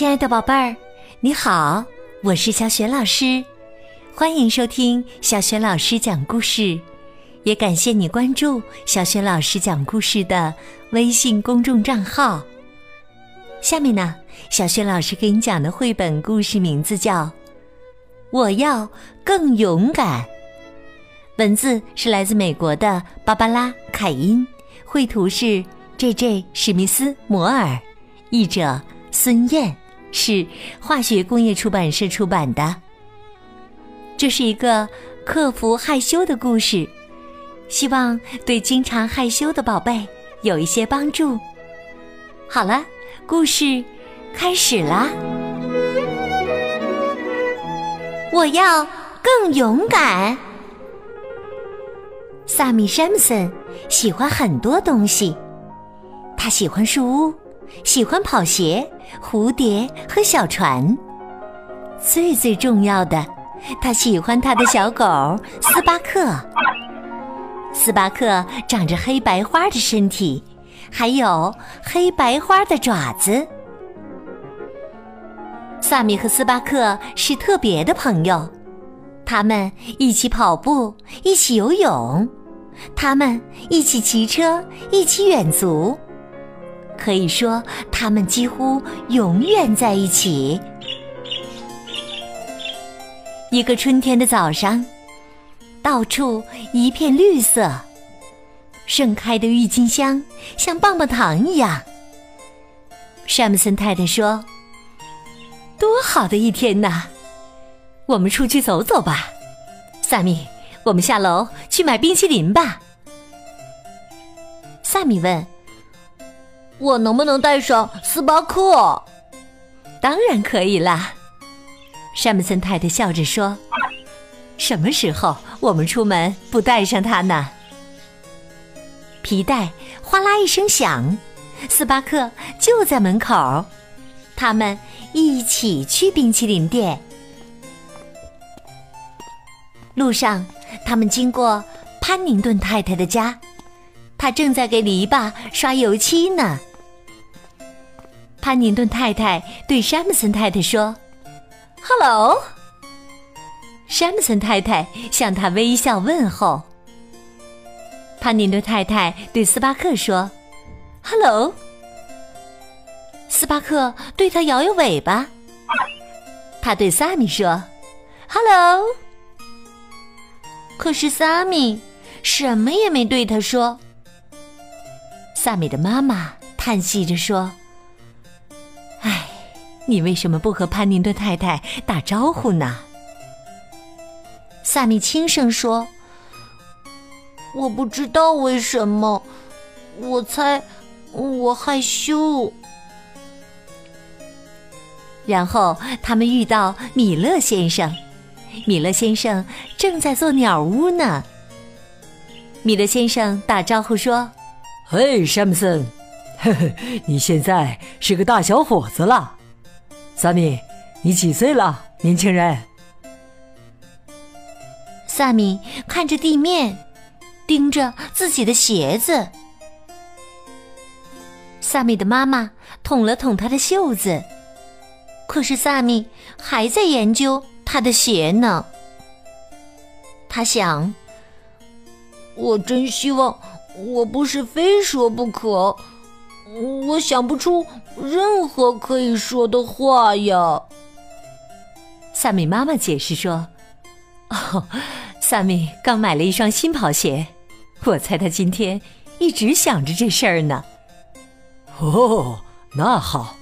亲爱的宝贝儿，你好，我是小雪老师，欢迎收听小雪老师讲故事，也感谢你关注小雪老师讲故事的微信公众账号。下面呢，小雪老师给你讲的绘本故事名字叫《我要更勇敢》，文字是来自美国的芭芭拉·凯因，绘图是 J.J. 史密斯·摩尔，译者孙燕。是化学工业出版社出版的。这是一个克服害羞的故事，希望对经常害羞的宝贝有一些帮助。好了，故事开始啦！我要更勇敢。萨米·山姆森喜欢很多东西，他喜欢树屋。喜欢跑鞋、蝴蝶和小船。最最重要的，他喜欢他的小狗斯巴克。斯巴克长着黑白花的身体，还有黑白花的爪子。萨米和斯巴克是特别的朋友，他们一起跑步，一起游泳，他们一起骑车，一起远足。可以说，他们几乎永远在一起。一个春天的早上，到处一片绿色，盛开的郁金香像棒棒糖一样。山姆森太太说：“多好的一天呐！我们出去走走吧，萨米，我们下楼去买冰淇淋吧。”萨米问。我能不能带上斯巴克？当然可以啦，山姆森太太笑着说：“什么时候我们出门不带上它呢？”皮带哗啦一声响，斯巴克就在门口。他们一起去冰淇淋店。路上，他们经过潘宁顿太太的家，她正在给篱笆刷油漆呢。潘宁顿太太对山姆森太太说：“Hello。”山姆森太太向他微笑问候。潘宁顿太太对斯巴克说：“Hello。”斯巴克对他摇摇尾巴。他对萨米说：“Hello。”可是萨米什么也没对他说。萨米的妈妈叹息着说。你为什么不和潘宁顿太太打招呼呢？萨米轻声说：“我不知道为什么，我猜我害羞。”然后他们遇到米勒先生，米勒先生正在做鸟屋呢。米勒先生打招呼说：“嘿，山姆森，嘿嘿，你现在是个大小伙子了。”萨米，你几岁了，年轻人？萨米看着地面，盯着自己的鞋子。萨米的妈妈捅了捅他的袖子，可是萨米还在研究他的鞋呢。他想：我真希望我不是非说不可。我想不出任何可以说的话呀。萨米妈妈解释说：“哦，萨米刚买了一双新跑鞋，我猜他今天一直想着这事儿呢。”哦，那好。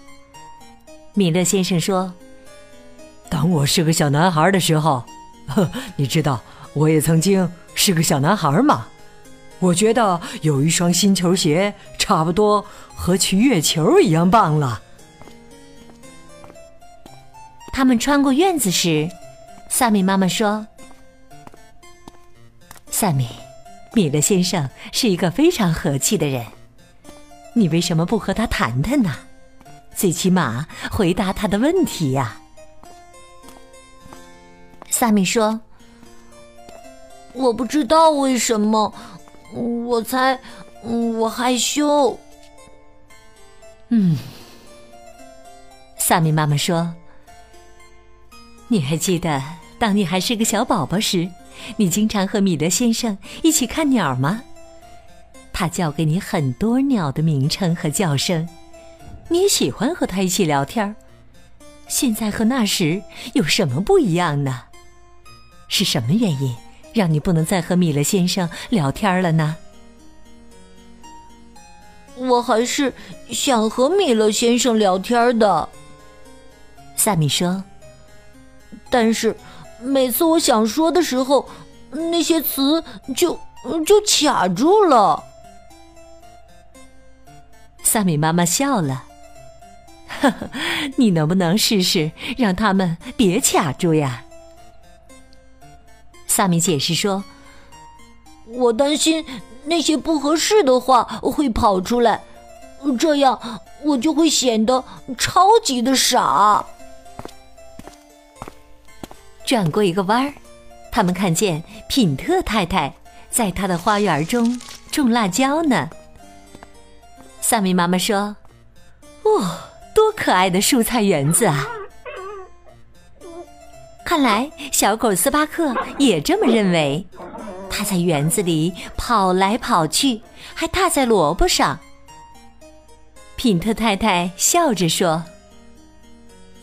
米勒先生说：“当我是个小男孩的时候，呵，你知道我也曾经是个小男孩嘛。我觉得有一双新球鞋，差不多。”和去月球一样棒了。他们穿过院子时，萨米妈妈说：“萨米，米勒先生是一个非常和气的人，你为什么不和他谈谈呢？最起码回答他的问题呀。”萨米说：“我不知道为什么，我猜，我害羞。”嗯萨米妈妈说：“你还记得当你还是个小宝宝时，你经常和米德先生一起看鸟吗？他教给你很多鸟的名称和叫声，你喜欢和他一起聊天。现在和那时有什么不一样呢？是什么原因让你不能再和米勒先生聊天了呢？”我还是想和米勒先生聊天的，萨米说。但是每次我想说的时候，那些词就就卡住了。萨米妈妈笑了，呵呵，你能不能试试让他们别卡住呀？萨米解释说：“我担心。”那些不合适的话会跑出来，这样我就会显得超级的傻。转过一个弯儿，他们看见品特太太在她的花园中种辣椒呢。萨米妈妈说：“哦，多可爱的蔬菜园子啊！”看来小狗斯巴克也这么认为。他在园子里跑来跑去，还踏在萝卜上。品特太太笑着说：“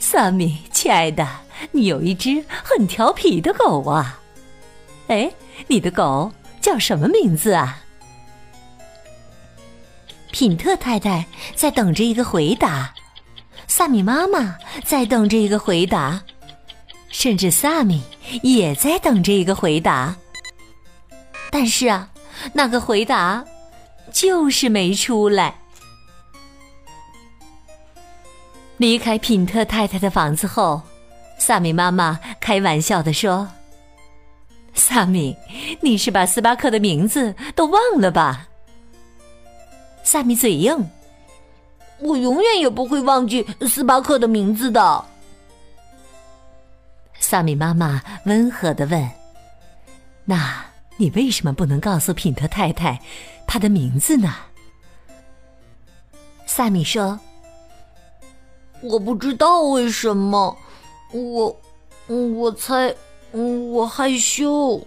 萨米，亲爱的，你有一只很调皮的狗啊！哎，你的狗叫什么名字啊？”品特太太在等着一个回答，萨米妈妈在等着一个回答，甚至萨米也在等着一个回答。但是啊，那个回答就是没出来。离开品特太太的房子后，萨米妈妈开玩笑的说：“萨米，你是把斯巴克的名字都忘了吧？”萨米嘴硬：“我永远也不会忘记斯巴克的名字的。”萨米妈妈温和的问：“那？”你为什么不能告诉品特太太她的名字呢？萨米说：“我不知道为什么，我，我猜，我害羞。”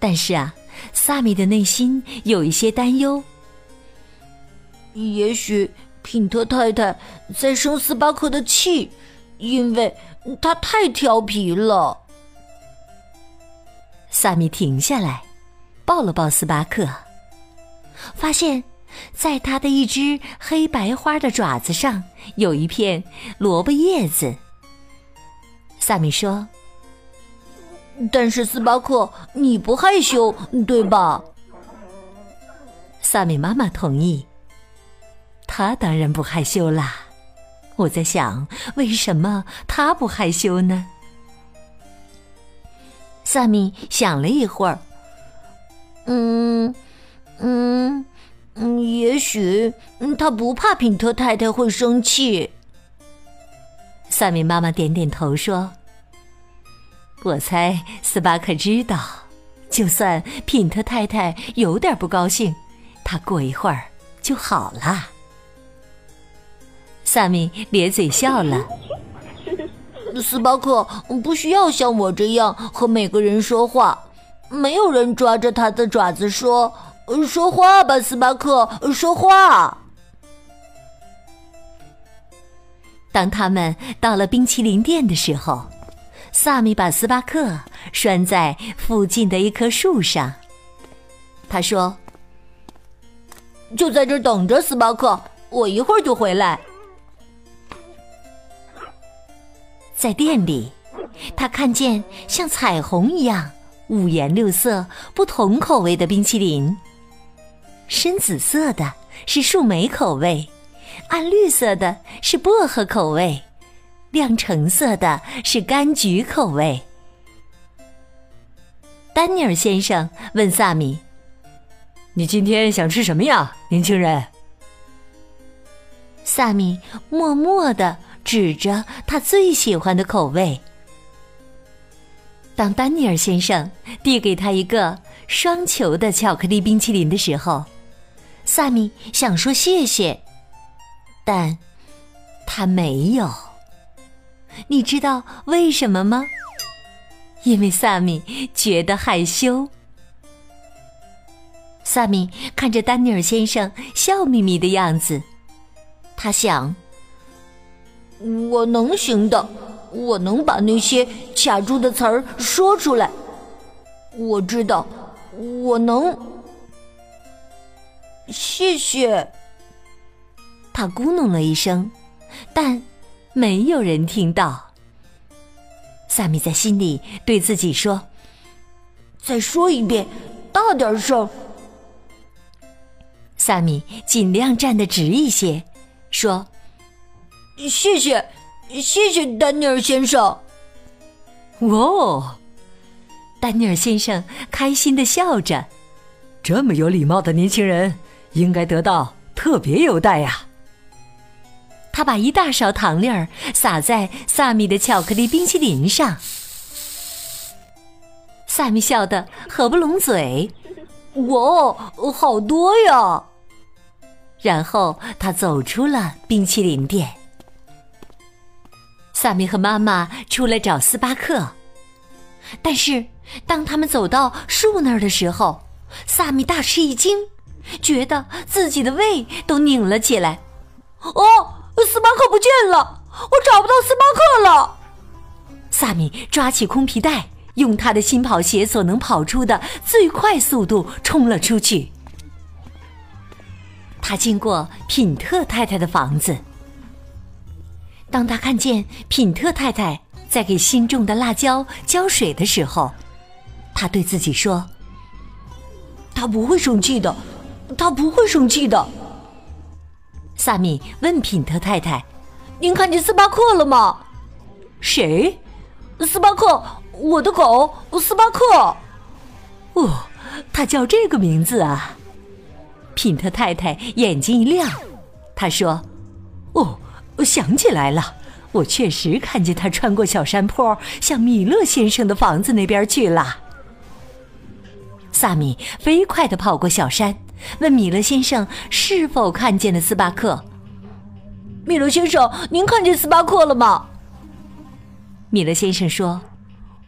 但是啊，萨米的内心有一些担忧。也许品特太太在生斯巴克的气，因为他太调皮了。萨米停下来，抱了抱斯巴克，发现，在他的一只黑白花的爪子上有一片萝卜叶子。萨米说：“但是斯巴克，你不害羞，对吧？”萨米妈妈同意。他当然不害羞啦。我在想，为什么他不害羞呢？萨米想了一会儿，嗯，嗯，嗯，也许他不怕品特太太会生气。萨米妈妈点点头说：“我猜斯巴克知道，就算品特太太有点不高兴，他过一会儿就好了。”萨米咧嘴笑了。斯巴克不需要像我这样和每个人说话，没有人抓着他的爪子说：“说话吧，斯巴克，说话。”当他们到了冰淇淋店的时候，萨米把斯巴克拴在附近的一棵树上。他说：“就在这等着，斯巴克，我一会儿就回来。”在店里，他看见像彩虹一样五颜六色、不同口味的冰淇淋。深紫色的是树莓口味，暗绿色的是薄荷口味，亮橙色的是柑橘口味。丹尼尔先生问萨米：“你今天想吃什么呀，年轻人？”萨米默默的。指着他最喜欢的口味。当丹尼尔先生递给他一个双球的巧克力冰淇淋的时候，萨米想说谢谢，但他没有。你知道为什么吗？因为萨米觉得害羞。萨米看着丹尼尔先生笑眯眯的样子，他想：“我能行的，我能把那些卡住的词儿说出来。我知道，我能。”谢谢。他咕哝了一声，但没有人听到。萨米在心里对自己说：“再说一遍，大点声。”萨米尽量站得直一些，说：“谢谢，谢谢，丹尼尔先生。”哦，丹尼尔先生开心的笑着。这么有礼貌的年轻人，应该得到特别优待呀。他把一大勺糖粒儿撒在萨米的巧克力冰淇淋上，萨米笑得合不拢嘴。哇，好多呀！然后他走出了冰淇淋店。萨米和妈妈出来找斯巴克，但是当他们走到树那儿的时候，萨米大吃一惊，觉得自己的胃都拧了起来。哦，斯巴克不见了！我找不到斯巴克了。萨米抓起空皮带。用他的新跑鞋所能跑出的最快速度冲了出去。他经过品特太太的房子。当他看见品特太太在给新种的辣椒浇水的时候，他对自己说：“他不会生气的，他不会生气的。”萨米问品特太太：“您看见斯巴克了吗？”“谁？”“斯巴克。”我的狗斯巴克，哦，它叫这个名字啊！品特太太眼睛一亮，她说：“哦，我想起来了，我确实看见他穿过小山坡，向米勒先生的房子那边去了。”萨米飞快地跑过小山，问米勒先生是否看见了斯巴克。米勒先生，您看见斯巴克了吗？米勒先生说。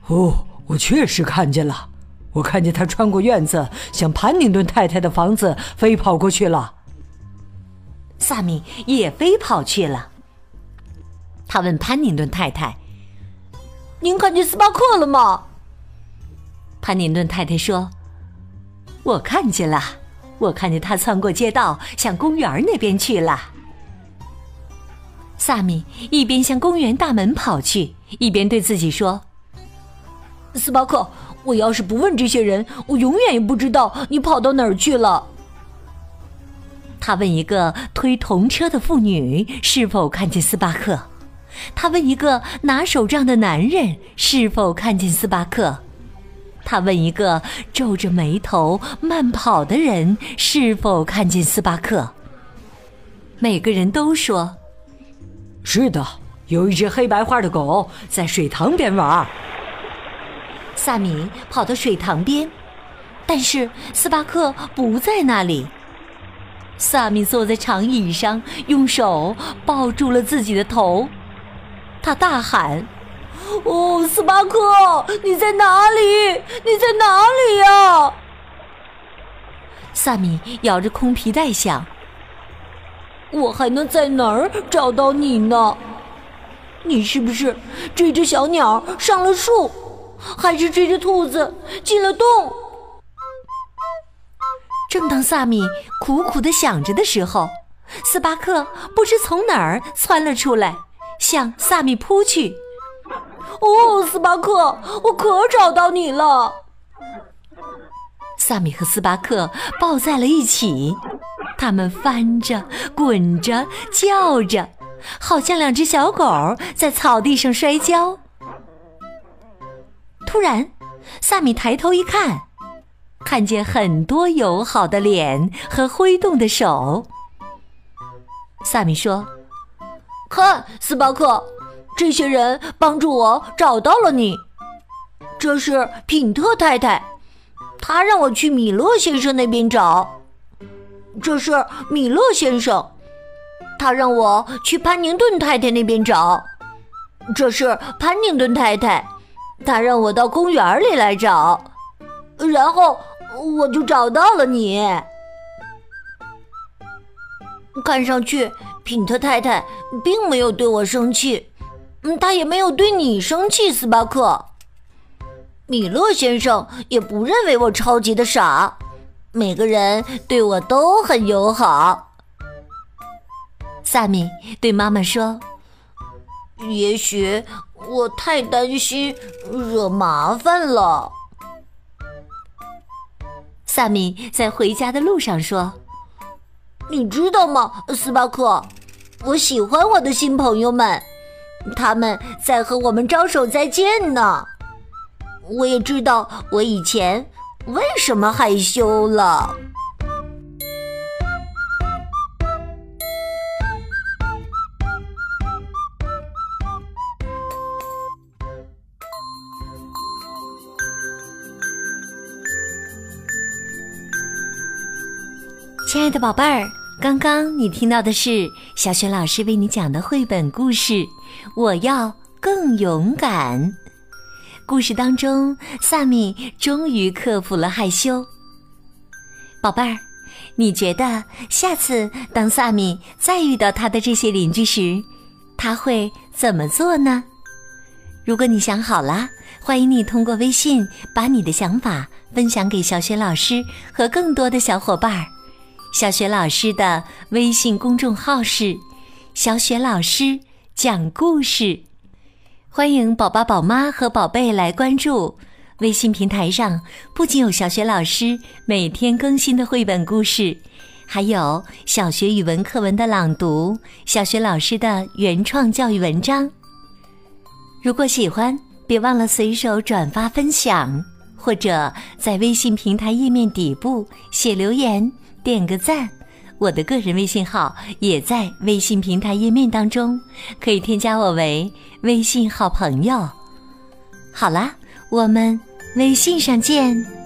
哦，我确实看见了，我看见他穿过院子，向潘宁顿太太的房子飞跑过去了。萨米也飞跑去了。他问潘宁顿太太：“您看见斯巴克了吗？”潘宁顿太太说：“我看见了，我看见他穿过街道，向公园那边去了。”萨米一边向公园大门跑去，一边对自己说。斯巴克，我要是不问这些人，我永远也不知道你跑到哪儿去了。他问一个推童车的妇女是否看见斯巴克，他问一个拿手杖的男人是否看见斯巴克，他问一个皱着眉头慢跑的人是否看见斯巴克。每个人都说：“是的，有一只黑白花的狗在水塘边玩。”萨米跑到水塘边，但是斯巴克不在那里。萨米坐在长椅上，用手抱住了自己的头，他大喊：“哦，斯巴克，你在哪里？你在哪里呀？”萨米咬着空皮带想：“我还能在哪儿找到你呢？你是不是追着小鸟上了树？”还是追着兔子进了洞。正当萨米苦苦的想着的时候，斯巴克不知从哪儿窜了出来，向萨米扑去。哦，斯巴克，我可找到你了！萨米和斯巴克抱在了一起，他们翻着、滚着、叫着，好像两只小狗在草地上摔跤。突然，萨米抬头一看，看见很多友好的脸和挥动的手。萨米说：“看，斯巴克，这些人帮助我找到了你。这是品特太太，她让我去米勒先生那边找。这是米勒先生，他让我去潘宁顿太太那边找。这是潘宁顿太太，她让我到公园里来找，然后我就找到了你。看上去，品特太太并没有对我生气，嗯，她也没有对你生气，斯巴克。米勒先生也不认为我超级的傻，每个人对我都很友好。萨米对妈妈说：“也许我太担心惹麻烦了。”萨米在回家的路上说：“你知道吗，斯巴克？我喜欢我的新朋友们，他们在和我们招手再见呢。”我也知道我以前为什么害羞了。亲爱的宝贝儿，刚刚你听到的是小雪老师为你讲的绘本故事《我要更勇敢》。故事当中，萨米终于克服了害羞。宝贝儿，你觉得下次当萨米再遇到他的这些邻居时，他会怎么做呢？如果你想好了，欢迎你通过微信把你的想法分享给小雪老师和更多的小伙伴儿。小雪老师的微信公众号是“小雪老师讲故事”。欢迎宝宝、宝妈和宝贝来关注微信平台上，不仅有小学老师每天更新的绘本故事，还有小学语文课文的朗读、小学老师的原创教育文章。如果喜欢，别忘了随手转发分享，或者在微信平台页面底部写留言、点个赞。我的个人微信号也在微信平台页面当中，可以添加我为微信好朋友。好啦，我们微信上见。